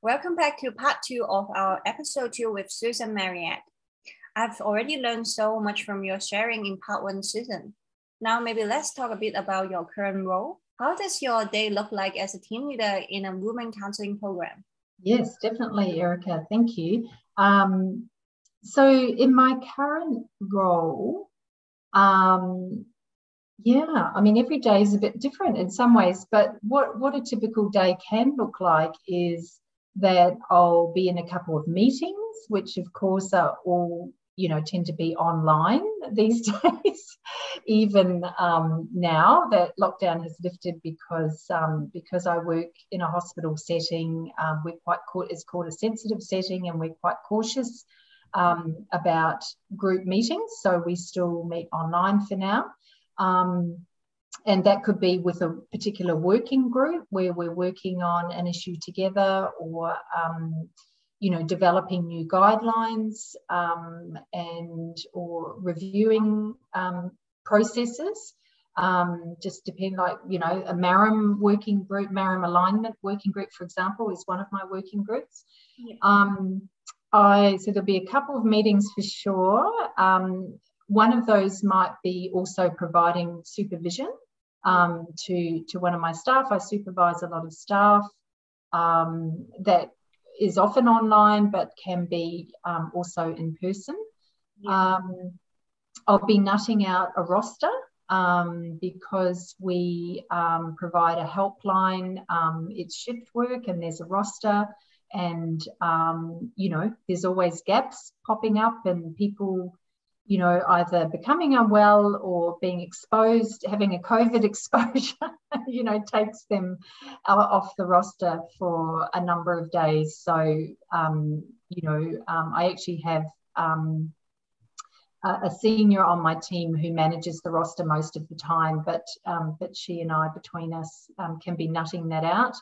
Welcome back to part two of our episode two with Susan Marriott. I've already learned so much from your sharing in part one, Susan. Now, maybe let's talk a bit about your current role. How does your day look like as a team leader in a women counseling program? Yes, definitely, Erica. Thank you. Um, so, in my current role, um, yeah, I mean, every day is a bit different in some ways, but what, what a typical day can look like is that I'll be in a couple of meetings, which of course are all, you know, tend to be online these days, even um, now that lockdown has lifted because um, because I work in a hospital setting, um, we're quite, it's called a sensitive setting and we're quite cautious um, about group meetings. So we still meet online for now. And that could be with a particular working group where we're working on an issue together or um, you know developing new guidelines um, and or reviewing um, processes. Um, just depend like you know a MARAM working group MARAM alignment working group for example is one of my working groups. Yeah. Um, I so there'll be a couple of meetings for sure. Um, one of those might be also providing supervision um, to, to one of my staff. I supervise a lot of staff um, that is often online but can be um, also in person. Yeah. Um, I'll be nutting out a roster um, because we um, provide a helpline. it's shift work and there's a roster and you know there's always gaps popping up and people you know, either becoming unwell or being exposed, having a COVID exposure, you know, takes them off the roster for a number of days. So, um, you know, um, I actually have um, a, senior on my team who manages the roster most of the time, but um, but she and I, between us, um, can be nutting that out.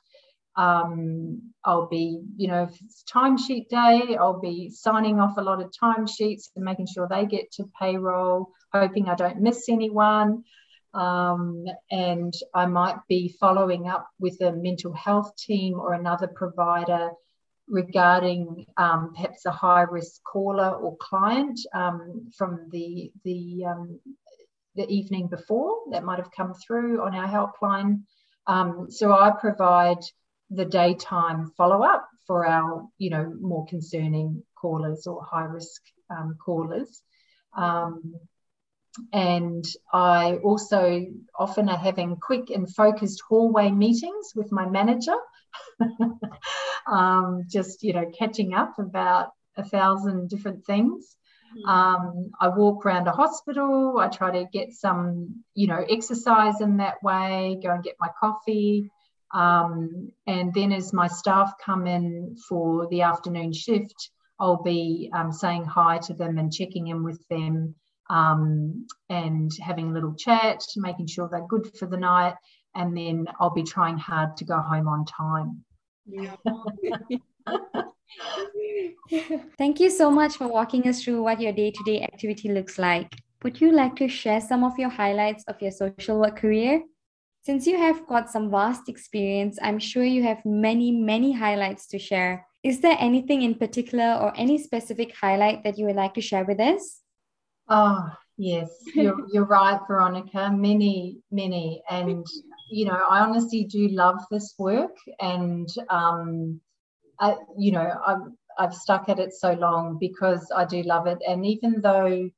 Um, I'll be, you know, if it's timesheet day, I'll be signing off a lot of timesheets and making sure they get to payroll, hoping I don't miss anyone. Um, and I might be following up with a mental health team or another provider regarding um, perhaps a high risk caller or client um, from the the um, the evening before that might have come through on our helpline. Um, so I provide the daytime follow up for our, you know, more concerning callers or high risk um, callers. Um, and I also often are having quick and focused hallway meetings with my manager, um, just you know catching up about a thousand different things. Hmm. Um, I walk around a hospital. I try to get some, you know, exercise in that way. Go and get my coffee. Um, and then as my staff come in for the afternoon shift, I'll be um, saying hi to them and checking in with them um, and having a little chat, making sure they're good for the night. And then I'll be trying hard to go home on time. Thank you so much for walking us through what your day to day activity looks like. Would you like to share some of your highlights of your social work career? Since you have got some vast experience, I'm sure you have many, many highlights to share. Is there anything in particular or any specific highlight that you would like to share with us? Oh, yes, you're, you're right, Veronica. Many, many. And, you know, I honestly do love this work. And, um, I, you know, I've, I've stuck at it so long because I do love it. And even though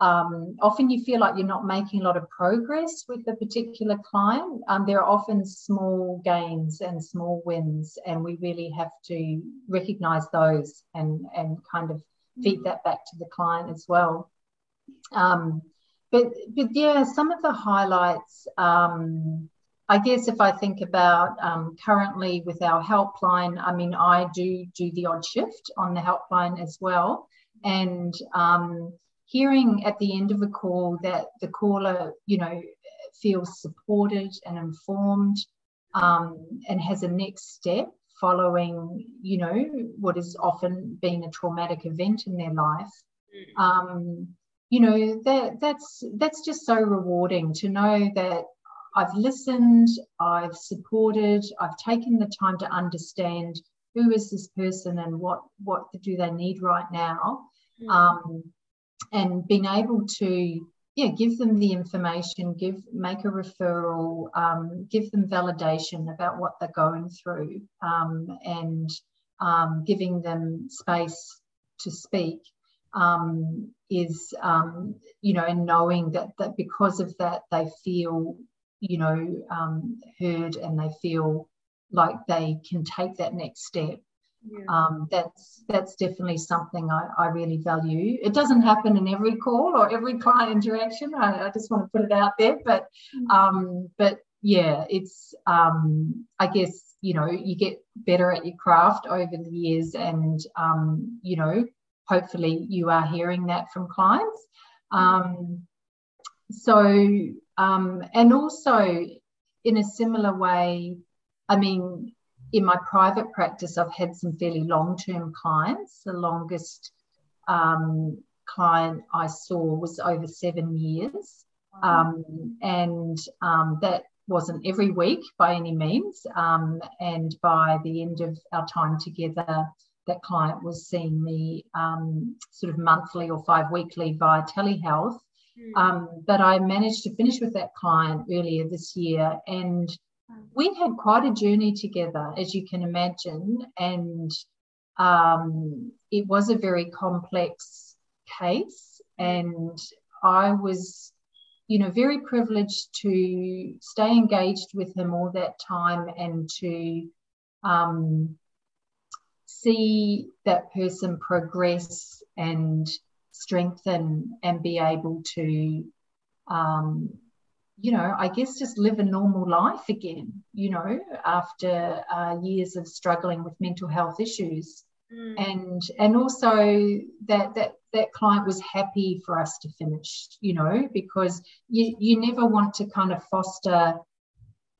um, often you feel like you're not making a lot of progress with a particular client. Um, there are often small gains and small wins, and we really have to recognize those and, and kind of feed that back to the client as well. Um, but, but yeah, some of the highlights, um, I guess if I think about um, currently with our helpline, I mean, I do do the odd shift on the helpline as well. And um, hearing at the end of a call that the caller, you know, feels supported and informed um, and has a next step following, you know, what has often been a traumatic event in their life. Mm. Um, you know, that that's that's just so rewarding to know that I've listened, I've supported, I've taken the time to understand who is this person and what what do they need right now mm. um, and being able to yeah give them the information give make a referral um, give them validation about what they're going through um, and um, giving them space to speak um, is um, you know and knowing that that because of that they feel you know um, heard and they feel like they can take that next step yeah. um, that's that's definitely something I, I really value. It doesn't happen in every call or every client interaction. I, I just want to put it out there, but mm. um, but yeah, it's um, I guess you know you get better at your craft over the years, and um, you know hopefully you are hearing that from clients. Mm. Um, so um, and also in a similar way, I mean in my private practice, I've had some fairly long term clients. The longest um, client I saw was over seven years. Um, and um, that wasn't every week by any means. Um, and by the end of our time together, that client was seeing me um, sort of monthly or five weekly via telehealth. Mm. Um, but I managed to finish with that client earlier this year and we had quite a journey together, as you can imagine, and um, it was a very complex case. And I was, you know, very privileged to stay engaged with him all that time and to um, see that person progress and strengthen and be able to um, you know, I guess just live a normal life again, you know, after uh, years of struggling with mental health issues. Mm. And and also that that that client was happy for us to finish, you know, because you you never want to kind of foster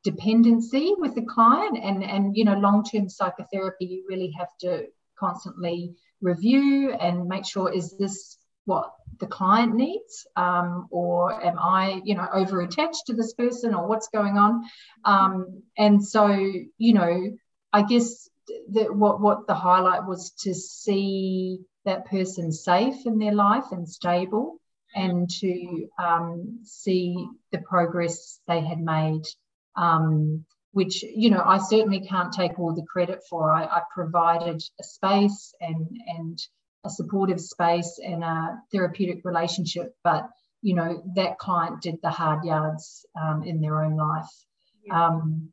dependency with the client and and you know long-term psychotherapy you really have to constantly review and make sure is this what the client needs um, or am i you know over attached to this person or what's going on um, and so you know i guess that what what the highlight was to see that person safe in their life and stable and to um, see the progress they had made um, which you know I certainly can't take all the credit for. I, I provided a space and and a supportive space and a therapeutic relationship, but you know that client did the hard yards um, in their own life. Yeah. Um,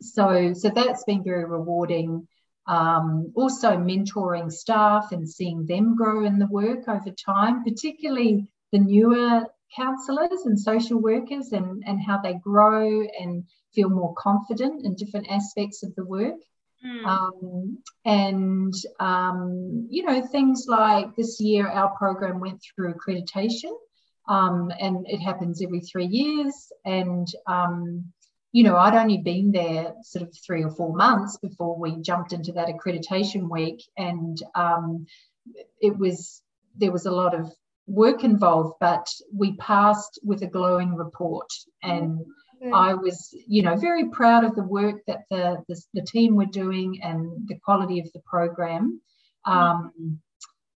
so so that's been very rewarding. Um, also mentoring staff and seeing them grow in the work over time, particularly the newer counsellors and social workers and, and how they grow and feel more confident in different aspects of the work. Mm. Um, and, um, you know, things like this year, our program went through accreditation, um, and it happens every three years. And, um, you know, I'd only been there sort of three or four months before we jumped into that accreditation week. And um, it was, there was a lot of work involved, but we passed with a glowing report. And I was, you know, very proud of the work that the, the, the team were doing and the quality of the program. Um,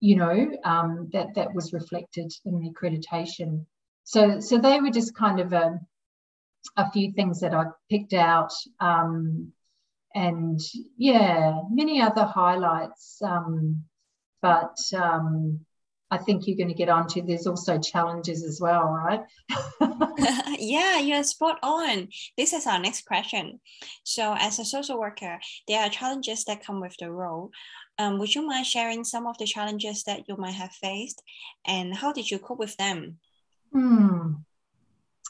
you know, um, that that was reflected in the accreditation. So, so they were just kind of a, a few things that I picked out, um, and yeah, many other highlights. Um, but um, I think you're going to get onto. There's also challenges as well, right? yeah, you're spot on. This is our next question. So, as a social worker, there are challenges that come with the role. Um, would you mind sharing some of the challenges that you might have faced, and how did you cope with them? Hmm.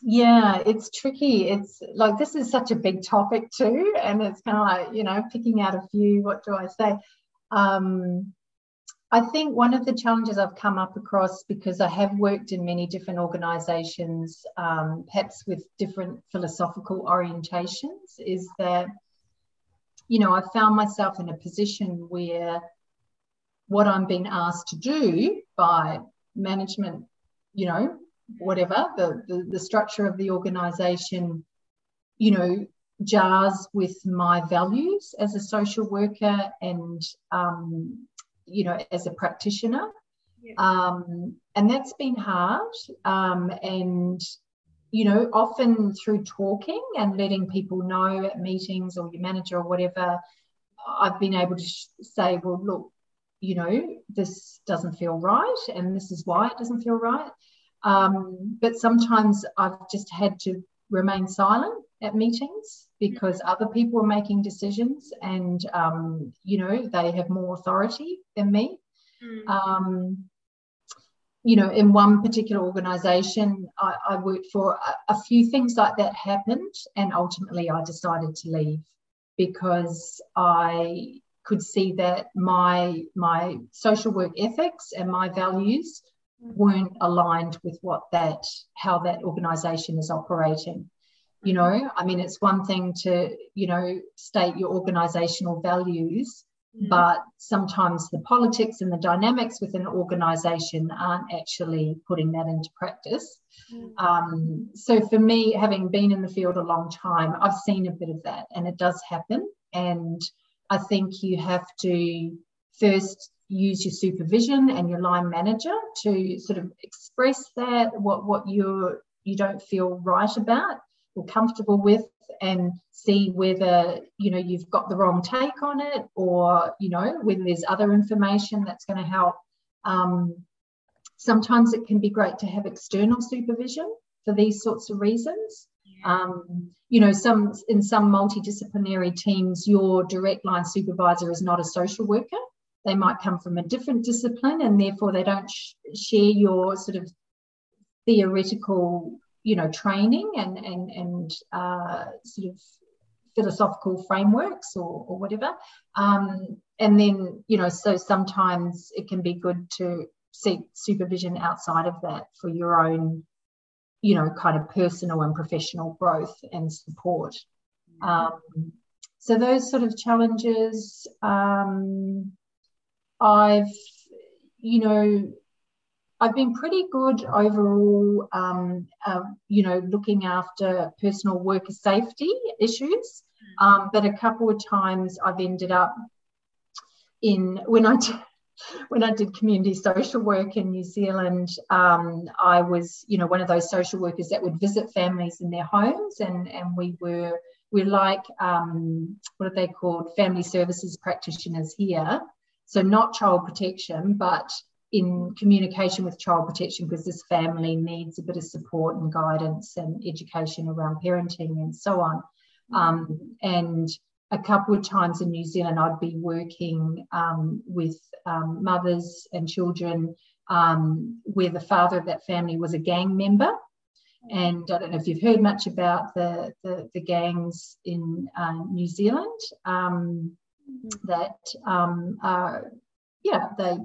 Yeah, it's tricky. It's like this is such a big topic too, and it's kind of like you know picking out a few. What do I say? Um, I think one of the challenges I've come up across because I have worked in many different organisations, um, perhaps with different philosophical orientations, is that, you know, I found myself in a position where what I'm being asked to do by management, you know, whatever, the, the, the structure of the organisation, you know, jars with my values as a social worker and um, you know as a practitioner yeah. um, and that's been hard um, and you know often through talking and letting people know at meetings or your manager or whatever i've been able to say well look you know this doesn't feel right and this is why it doesn't feel right um, but sometimes i've just had to remain silent at meetings because mm. other people are making decisions and um, you know they have more authority than me mm. um, you know in one particular organization i, I worked for a, a, few things like that happened and ultimately i decided to leave because i could see that my my social work ethics and my values. Weren't aligned with what that how that organization is operating you know i mean it's one thing to you know state your organizational values mm. but sometimes the politics and the dynamics within an organization aren't actually putting that into practice mm. um, so for me having been in the field a long time i've seen a bit of that and it does happen and i think you have to first use your supervision and your line manager to sort of express that what what you're you don't feel right about or comfortable with and see whether you know you've got the wrong take on it or you know whether there's other information that's going to help. Um, sometimes it can be great to have external supervision for these sorts of reasons. Um, you know some in some multidisciplinary teams your direct line supervisor is not a social worker they might come from a different discipline and therefore they don't sh- share your sort of theoretical you know training and and and uh, sort of philosophical frameworks or, or whatever. Um, and then you know so sometimes it can be good to seek supervision outside of that for your own you know kind of personal and professional growth and support. Um, so those sort of challenges um, i've you know I've been pretty good overall, um, uh, you know, looking after personal worker safety issues. Um, but a couple of times I've ended up in when I when I did community social work in New Zealand, um, I was, you know, one of those social workers that would visit families in their homes, and and we were we're like um, what are they called, family services practitioners here. So not child protection, but in communication with child protection because this family needs a bit of support and guidance and education around parenting and so on. Um, and a couple of times in New Zealand, I'd be working um, with um, mothers and children um, where the father of that family was a gang member. And I don't know if you've heard much about the, the, the gangs in uh, New Zealand um, that um, are, yeah, they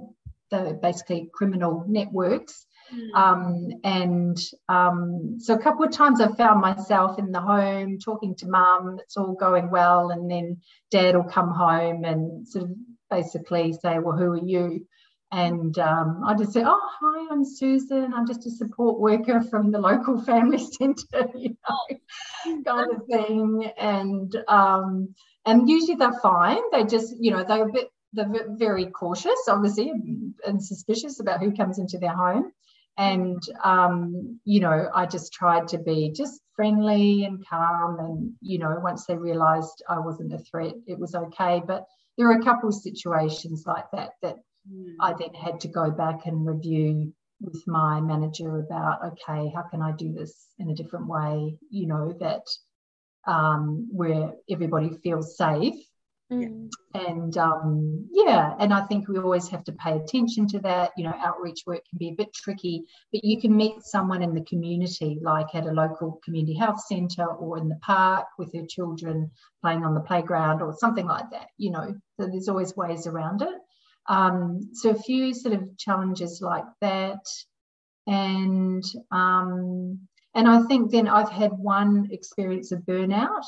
the basically criminal networks. Mm. Um, and um, so a couple of times I found myself in the home talking to mum, it's all going well, and then dad will come home and sort of basically say, Well, who are you? And um, I just say, Oh, hi, I'm Susan. I'm just a support worker from the local family centre, you know, kind of thing. And um, and usually they're fine. They just, you know, they're a bit they're very cautious, obviously, and suspicious about who comes into their home. And, um, you know, I just tried to be just friendly and calm. And, you know, once they realized I wasn't a threat, it was okay. But there are a couple of situations like that that mm. I then had to go back and review with my manager about, okay, how can I do this in a different way, you know, that um, where everybody feels safe Mm. And um, yeah, and I think we always have to pay attention to that. You know, outreach work can be a bit tricky, but you can meet someone in the community, like at a local community health centre or in the park with their children playing on the playground or something like that. You know, so there's always ways around it. Um, so a few sort of challenges like that, and um, and I think then I've had one experience of burnout.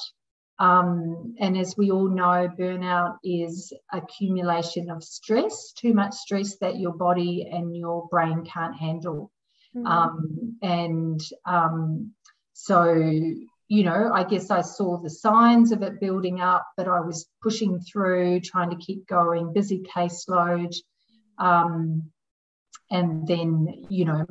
Um, and as we all know, burnout is accumulation of stress, too much stress that your body and your brain can't handle. Mm-hmm. Um, and um, so, you know, I guess I saw the signs of it building up, but I was pushing through, trying to keep going, busy caseload. Um, and then, you know,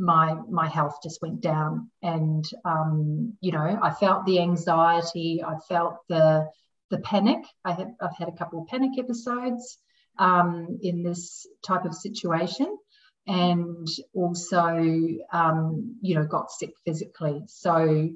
my my health just went down. And um, you know i felt the anxiety i felt the the panic. I had i've had a couple of panic episodes um, in this type of situation and also um, you know got sick physically. So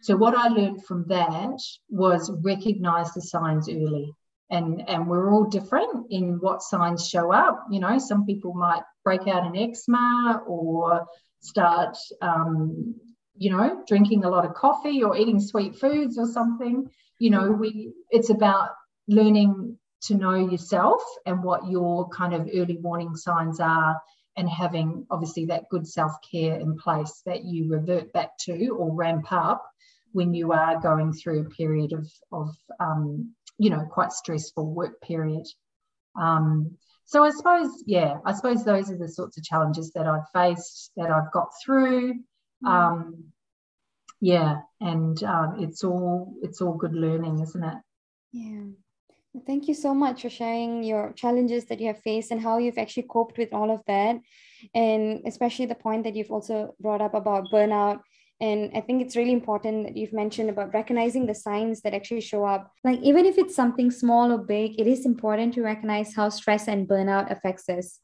so what i learned from that was recognize the signs early. And and we're all different in what signs show up. You know some people might break out in eczema or start um, you know drinking a lot of coffee or eating sweet foods or something. You know we it's about learning to know yourself and what your kind of early warning signs are and having obviously that good self-care in place that you revert back to or ramp up when you are going through a period of, of um, you know quite stressful work period. Um, so I suppose, yeah, I suppose those are the sorts of challenges that I've faced, that I've got through. Mm. Um, yeah, and um, it's all it's all good learning, isn't it? Yeah. Thank you so much for sharing your challenges that you have faced and how you've actually coped with all of that. And especially the point that you've also brought up about burnout and I think it's really important that you've mentioned about recognizing the signs that actually show up. Like, even if it's something small or big, it is important to recognize how stress and burnout affects us.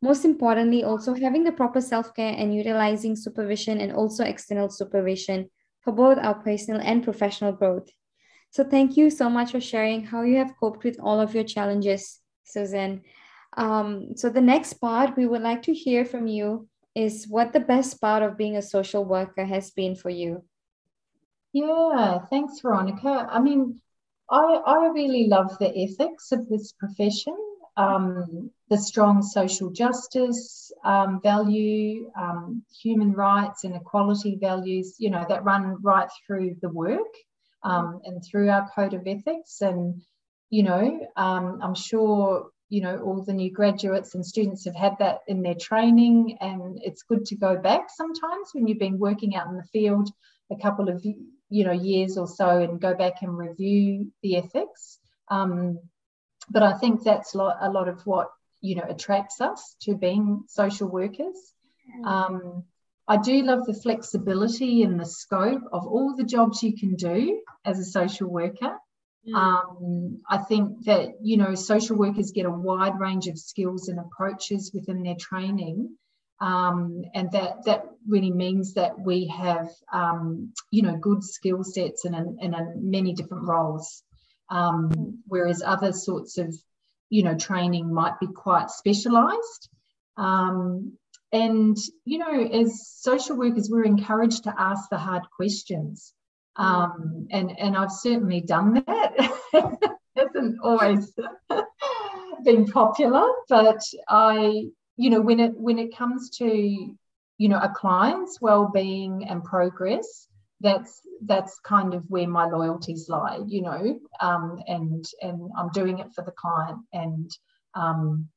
Most importantly, also having the proper self care and utilizing supervision and also external supervision for both our personal and professional growth. So, thank you so much for sharing how you have coped with all of your challenges, Susan. Um, so, the next part, we would like to hear from you is what the best part of being a social worker has been for you. Yeah, thanks, Veronica. I mean, I, I really love the ethics of this profession, um, the strong social justice um, value, um, human rights and equality values, you know, that run right through the work um, and through our code of ethics. And, you know, um, I'm sure you know all the new graduates and students have had that in their training and it's good to go back sometimes when you've been working out in the field a couple of you know years or so and go back and review the ethics. Um, but i think that's a lot, a lot of what you know attracts us to being social workers. Um, i do love the flexibility and the scope of all the jobs you can do as a social worker Mm. Um, I think that you know social workers get a wide range of skills and approaches within their training, um, and that that really means that we have um, you know good skill sets in, in, in many different roles, um, whereas other sorts of you know training might be quite specialised. Um, and you know, as social workers, we're encouraged to ask the hard questions. Um, and and I've certainly done that. It hasn't always been popular, but I, you know, when it when it comes to you know a client's well-being and progress, that's that's kind of where my loyalties lie, you know, um, and and I'm doing it for the client, and um,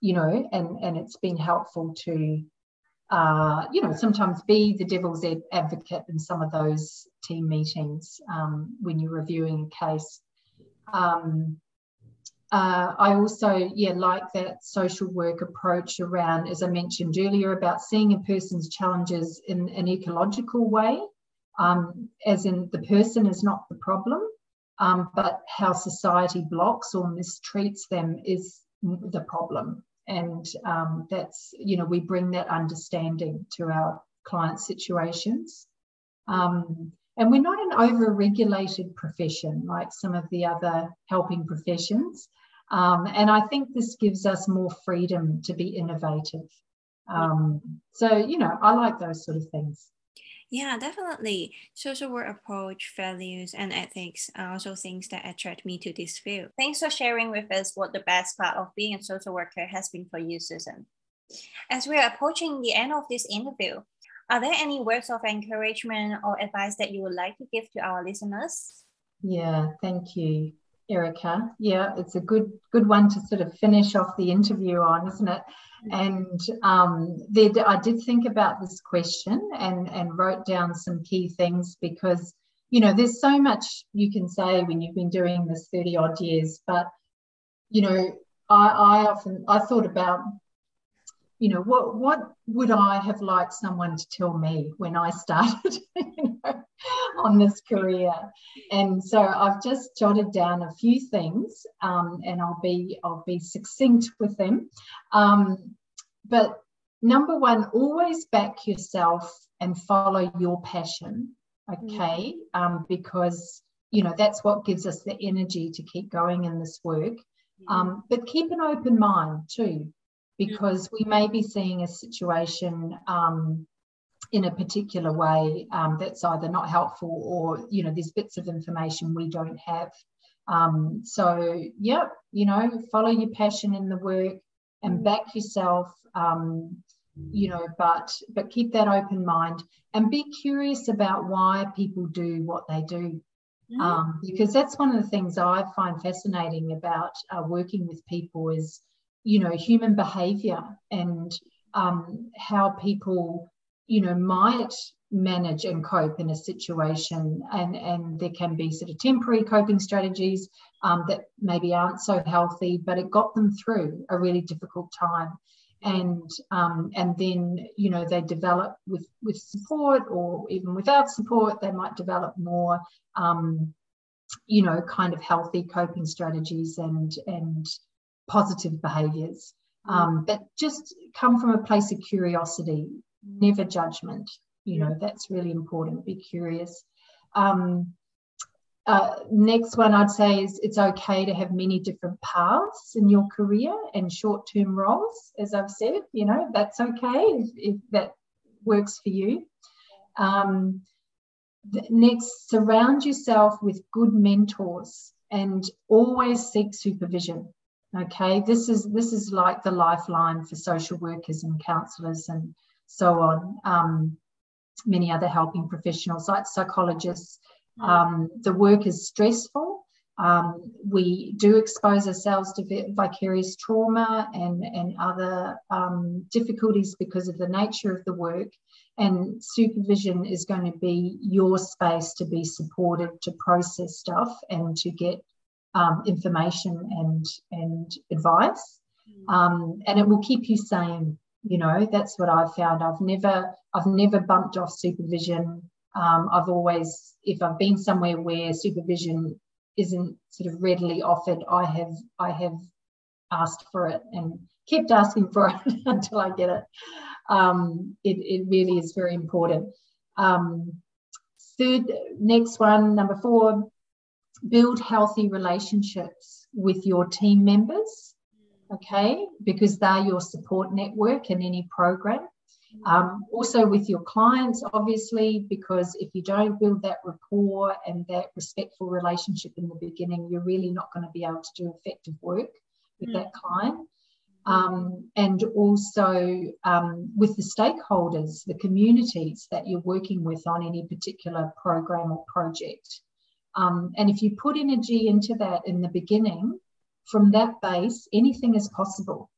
you know, and and it's been helpful to uh, you know, sometimes be the devil's advocate in some of those team meetings um, when you're reviewing a case. Um, uh, I also, yeah, like that social work approach around, as I mentioned earlier, about seeing a person's challenges in an ecological way, um, as in the person is not the problem, um, but how society blocks or mistreats them is the problem and um, that's you know we bring that understanding to our client situations. Um, and we're not an over-regulated profession like some of the other helping professions. Um, and i think this gives us more freedom to be innovative. Um, so you know i like those sort of things yeah, definitely. Social work approach, values, and ethics are also things that attract me to this field. Thanks for sharing with us what the best part of being a social worker has been for you, Susan. As we are approaching the end of this interview, are there any words of encouragement or advice that you would like to give to our listeners? Yeah, thank you. Erica. Yeah, it's a good good one to sort of finish off the interview on, isn't it? And um, there, I did think about this question and and wrote down some key things because you know there's so much you can say when you've been doing this 30 odd years, but you know I, I often I thought about you know what what would i have liked someone to tell me when i started you know, on this career? And so i've just jotted down a few things um, and i'll be i'll be succinct with them. Um, but number one always back yourself and follow your passion okay? Mm. um, because you know that's what gives us the energy to keep going in this work. Um, but keep an open mind too because we may be seeing a situation um, in a particular way um, that's either not helpful or you know there's bits of information we don't have. Um, so yeah you know follow your passion in the work and back yourself um, you know but but keep that open mind and be curious about why people do what they do. Um, because that's one of the things i find fascinating about uh, working with people is you know human behavior and um, how people you know might manage and cope in a situation. And and there can be sort of temporary coping strategies um, that maybe aren't so healthy but it got them through a really difficult time. And um, and then you know they develop with with support or even without support they might develop more um, you know kind of healthy coping strategies and and positive behaviors mm. um, but just come from a place of curiosity never judgment you know that's really important be curious um, uh, next one I'd say is it's okay to have many different paths in your career and short-term roles. As I've said, you know that's okay if, if that works for you. Um, next, surround yourself with good mentors and always seek supervision okay this is this is like the lifeline for social workers and counselors and so on. Um, many other helping professionals like psychologists. Um, the work is stressful. Um, we do expose ourselves to vicarious trauma and, and other um, difficulties because of the nature of the work. And supervision is going to be your space to be supported to process stuff and to get um, information and and advice, um, and it will keep you sane. You know, that's what I've found. I've never I've never bumped off supervision. Um, I've always, if I've been somewhere where supervision isn't sort of readily offered, I have I have asked for it and kept asking for it until I get it. Um, it, it really is very important. Um, third, next one, number four, build healthy relationships with your team members, okay, because they're your support network in any program. Um, also with your clients, obviously, because if you don't build that rapport and that respectful relationship in the beginning, you're really not going to be able to do effective work with mm. that client. Um, and also um, with the stakeholders, the communities that you're working with on any particular program or project. Um, and if you put energy into that in the beginning, from that base, anything is possible.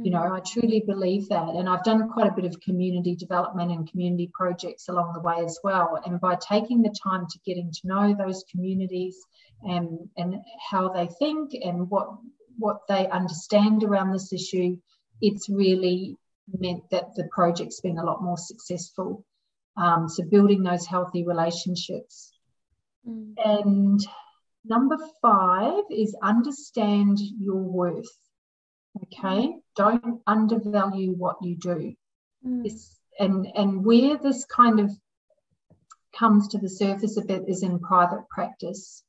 You know, I truly believe that. And I've done quite a bit of community development and community projects along the way as well. And by taking the time to getting to know those communities and, and how they think and what what they understand around this issue, it's really meant that the project's been a lot more successful. Um, so building those healthy relationships Mm. And number five is understand your worth. Okay, don't undervalue what you do. Mm. and and where this kind of comes to the surface a bit is in private practice.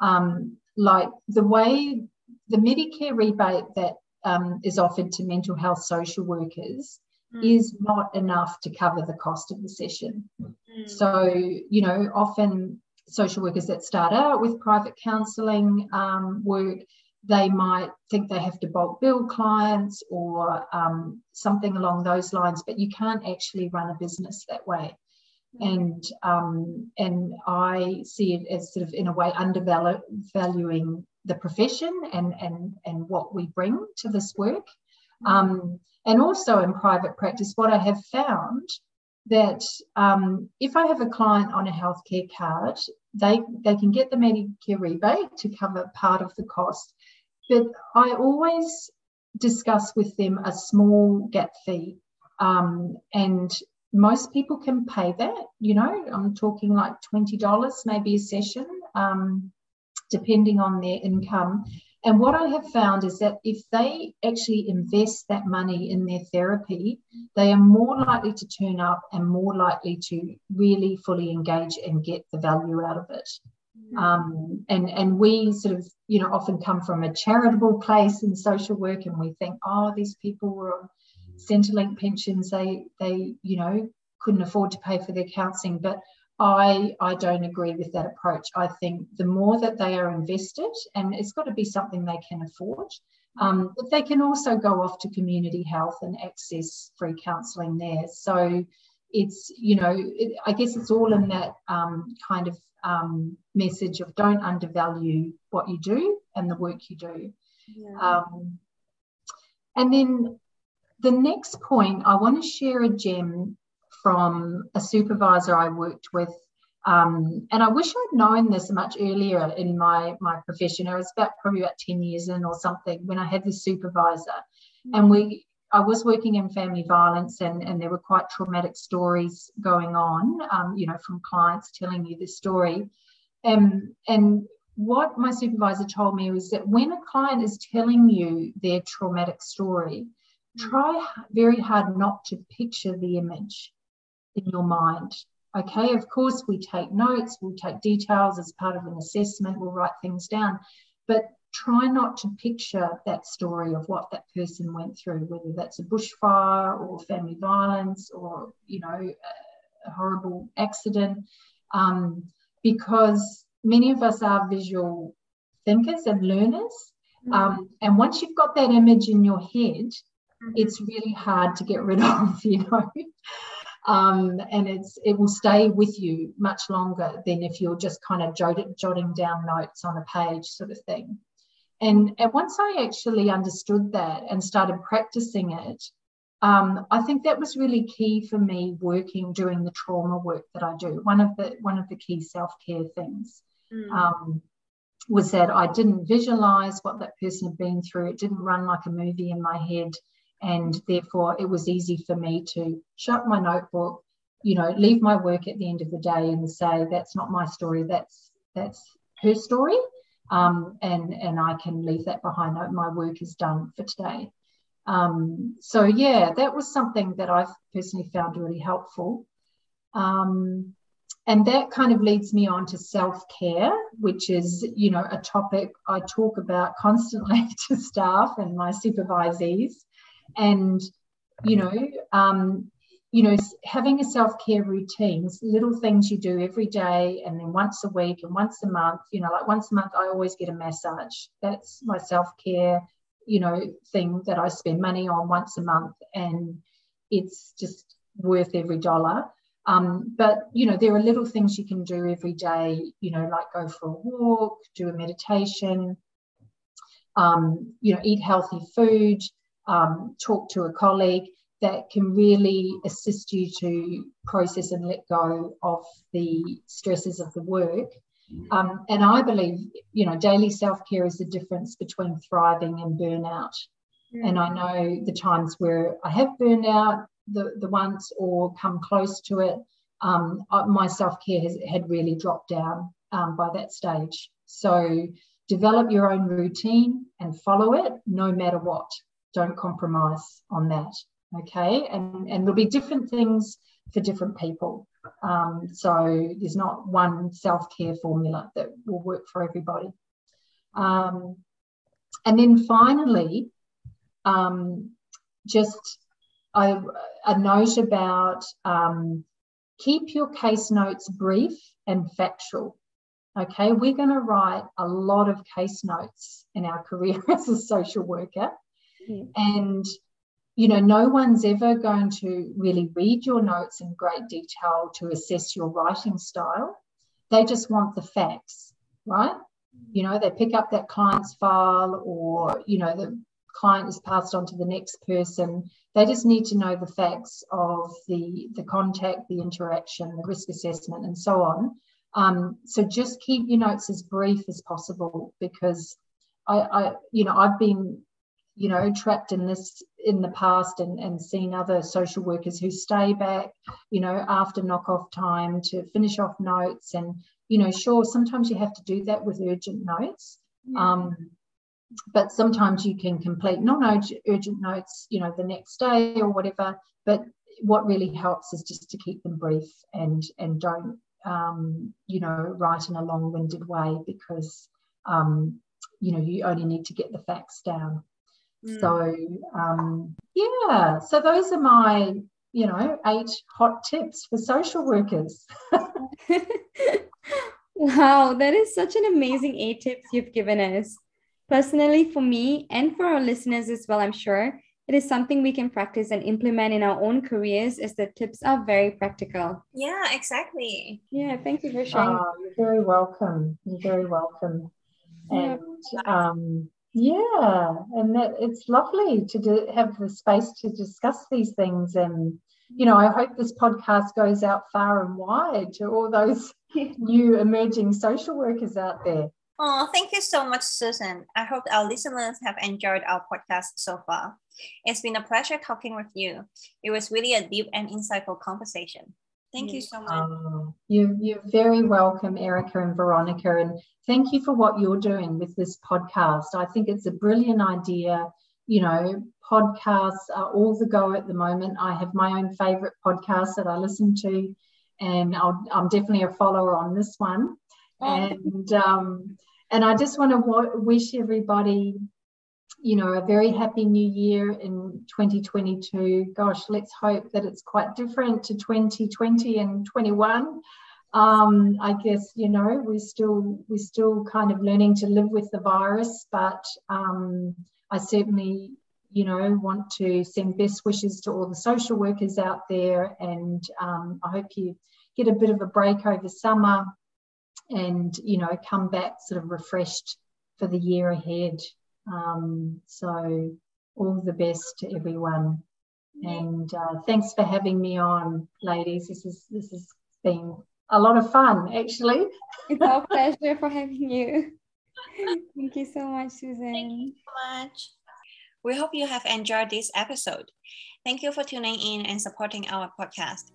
Um, like the way the Medicare rebate that um, is offered to mental health social workers mm. is not enough to cover the cost of the session. Mm. So, you know, often social workers that start out with private counselling um, work, they might think they have to bulk bill clients or um, something along those lines, but you can't actually run a business that way. And um, and I see it as sort of in a way undervaluing the profession and and and what we bring to this work. Um, and also in private practice, what I have found that um, if I have a client on a healthcare card, they they can get the Medicare rebate to cover part of the cost, but I always discuss with them a small gap fee, um, and most people can pay that. You know, I'm talking like twenty dollars maybe a session, um, depending on their income. And what I have found is that if they actually invest that money in their therapy, they are more likely to turn up and more likely to really fully engage and get the value out of it. Mm. Um, and and we sort of you know often come from a charitable place in social work, and we think, oh, these people were on Centrelink pensions, they they you know couldn't afford to pay for their counselling, but I, I don't agree with that approach. I think the more that they are invested, and it's got to be something they can afford, um, but they can also go off to community health and access free counselling there. So it's, you know, it, I guess it's all in that um, kind of um, message of don't undervalue what you do and the work you do. Yeah. Um, and then the next point, I want to share a gem from a supervisor I worked with. Um, and I wish I'd known this much earlier in my, my profession. I was about probably about 10 years in or something when I had this supervisor. Mm-hmm. And we I was working in family violence and, and there were quite traumatic stories going on, um, you know, from clients telling you this story. Um, and what my supervisor told me was that when a client is telling you their traumatic story, mm. try very hard not to picture the image in your mind. Okay, of course, we take notes, we'll take details as part of an assessment, we'll write things down, but try not to picture that story of what that person went through, whether that's a bushfire or family violence or, you know, a horrible accident, um, because many of us are visual thinkers and learners. Mm-hmm. Um, and once you've got that image in your head, mm-hmm. it's really hard to get rid of, you know um, and it's it will stay with you much longer than if you're just kind of jotting, jotting down notes on a page sort of thing. And, and once i actually understood that and started practicing it um, i think that was really key for me working doing the trauma work that i do. One of the one of the key self-care things mm. um, was that i didn't visualize what that person had been through. It didn't run like a movie in my head and therefore it was easy for me to shut my notebook you know leave my work at the end of the day and say that's not my story that's that's her story um, and and i can leave that behind my work is done for today. Um, so yeah that was something that i've personally found really helpful. Um, and that kind of leads me on to self-care which is you know a topic i talk about constantly to staff and my supervisees and you know um, you know having a self-care routines little things you do every day and then once a week and once a month you know like once a month i always get a massage. That's my self-care you know thing that i spend money on once a month and it's just worth every dollar. Um, but you know there are little things you can do every day you know like go for a walk do a meditation um, you know eat healthy food um, talk to a colleague that can really assist you to process and let go of the stresses of the work. Um, and I believe, you know, daily self care is the difference between thriving and burnout. Mm. And I know the times where I have burned out, the, the ones or come close to it, um, my self care has had really dropped down um, by that stage. So develop your own routine and follow it no matter what don't compromise on that. Okay. And, and there'll be different things for different people. Um, so there's not one self care formula that will work for everybody. Um, and then finally, um, just a, a, note about um, keep your case notes brief and factual. Okay, we're going to write a lot of case notes in our career as a social worker. And, you know, no one's ever going to really read your notes in great detail to assess your writing style. They just want the facts, right? you know they pick up that client's file or you know the client is passed on to the next person they just need to know the facts of the the contact the interaction the risk assessment and so on um, so just keep your notes as brief as possible because I, I you know i've been you know trapped in this in the past and, and seen other social workers who stay back you know after knock off time to finish off notes. And you know sure sometimes you have to do that with urgent notes yeah. um, but sometimes you can complete non-urgent notes you know the next day or whatever. But what really helps is just to keep them brief and and don't um, you know write in a long-winded way because um, you know you only need to get the facts down mm. so um, yeah so those are my you know eight hot tips for social workers wow that is such an amazing eight tips you've given us personally for me and for our listeners as well i'm sure it is something we can practice and implement in our own careers as the tips are very practical. Yeah, exactly. Yeah, thank you for sharing. Oh, you're very welcome. You're very welcome. And um, yeah, and that it's lovely to do, have the space to discuss these things. And, you know, I hope this podcast goes out far and wide to all those new emerging social workers out there. Oh, thank you so much, Susan. I hope our listeners have enjoyed our podcast so far. It's been a pleasure talking with you. It was really a deep and insightful conversation. Thank you so much. Oh, you, you're very welcome, Erica and Veronica. And thank you for what you're doing with this podcast. I think it's a brilliant idea. You know, podcasts are all the go at the moment. I have my own favorite podcast that I listen to, and i am definitely a follower on this one. Oh. And um, and I just want to wish everybody you know, a very happy new year in 2022. Gosh, let's hope that it's quite different to 2020 and 21. Um, I guess you know we're still we're still kind of learning to live with the virus, but um, I certainly you know want to send best wishes to all the social workers out there, and um, I hope you get a bit of a break over summer, and you know come back sort of refreshed for the year ahead. Um, so all the best to everyone. And uh, thanks for having me on, ladies. This is this has been a lot of fun, actually. It's our pleasure for having you. Thank you so much, Susan. Thank you so much. We hope you have enjoyed this episode. Thank you for tuning in and supporting our podcast.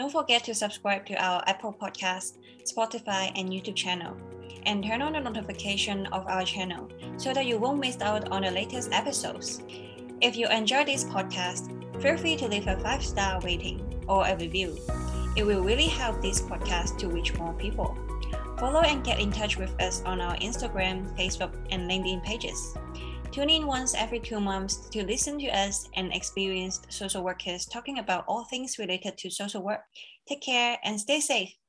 Don't forget to subscribe to our Apple Podcast, Spotify, and YouTube channel and turn on the notification of our channel so that you won't miss out on the latest episodes. If you enjoy this podcast, feel free to leave a five star rating or a review. It will really help this podcast to reach more people. Follow and get in touch with us on our Instagram, Facebook, and LinkedIn pages. Tune in once every two months to listen to us and experienced social workers talking about all things related to social work. Take care and stay safe.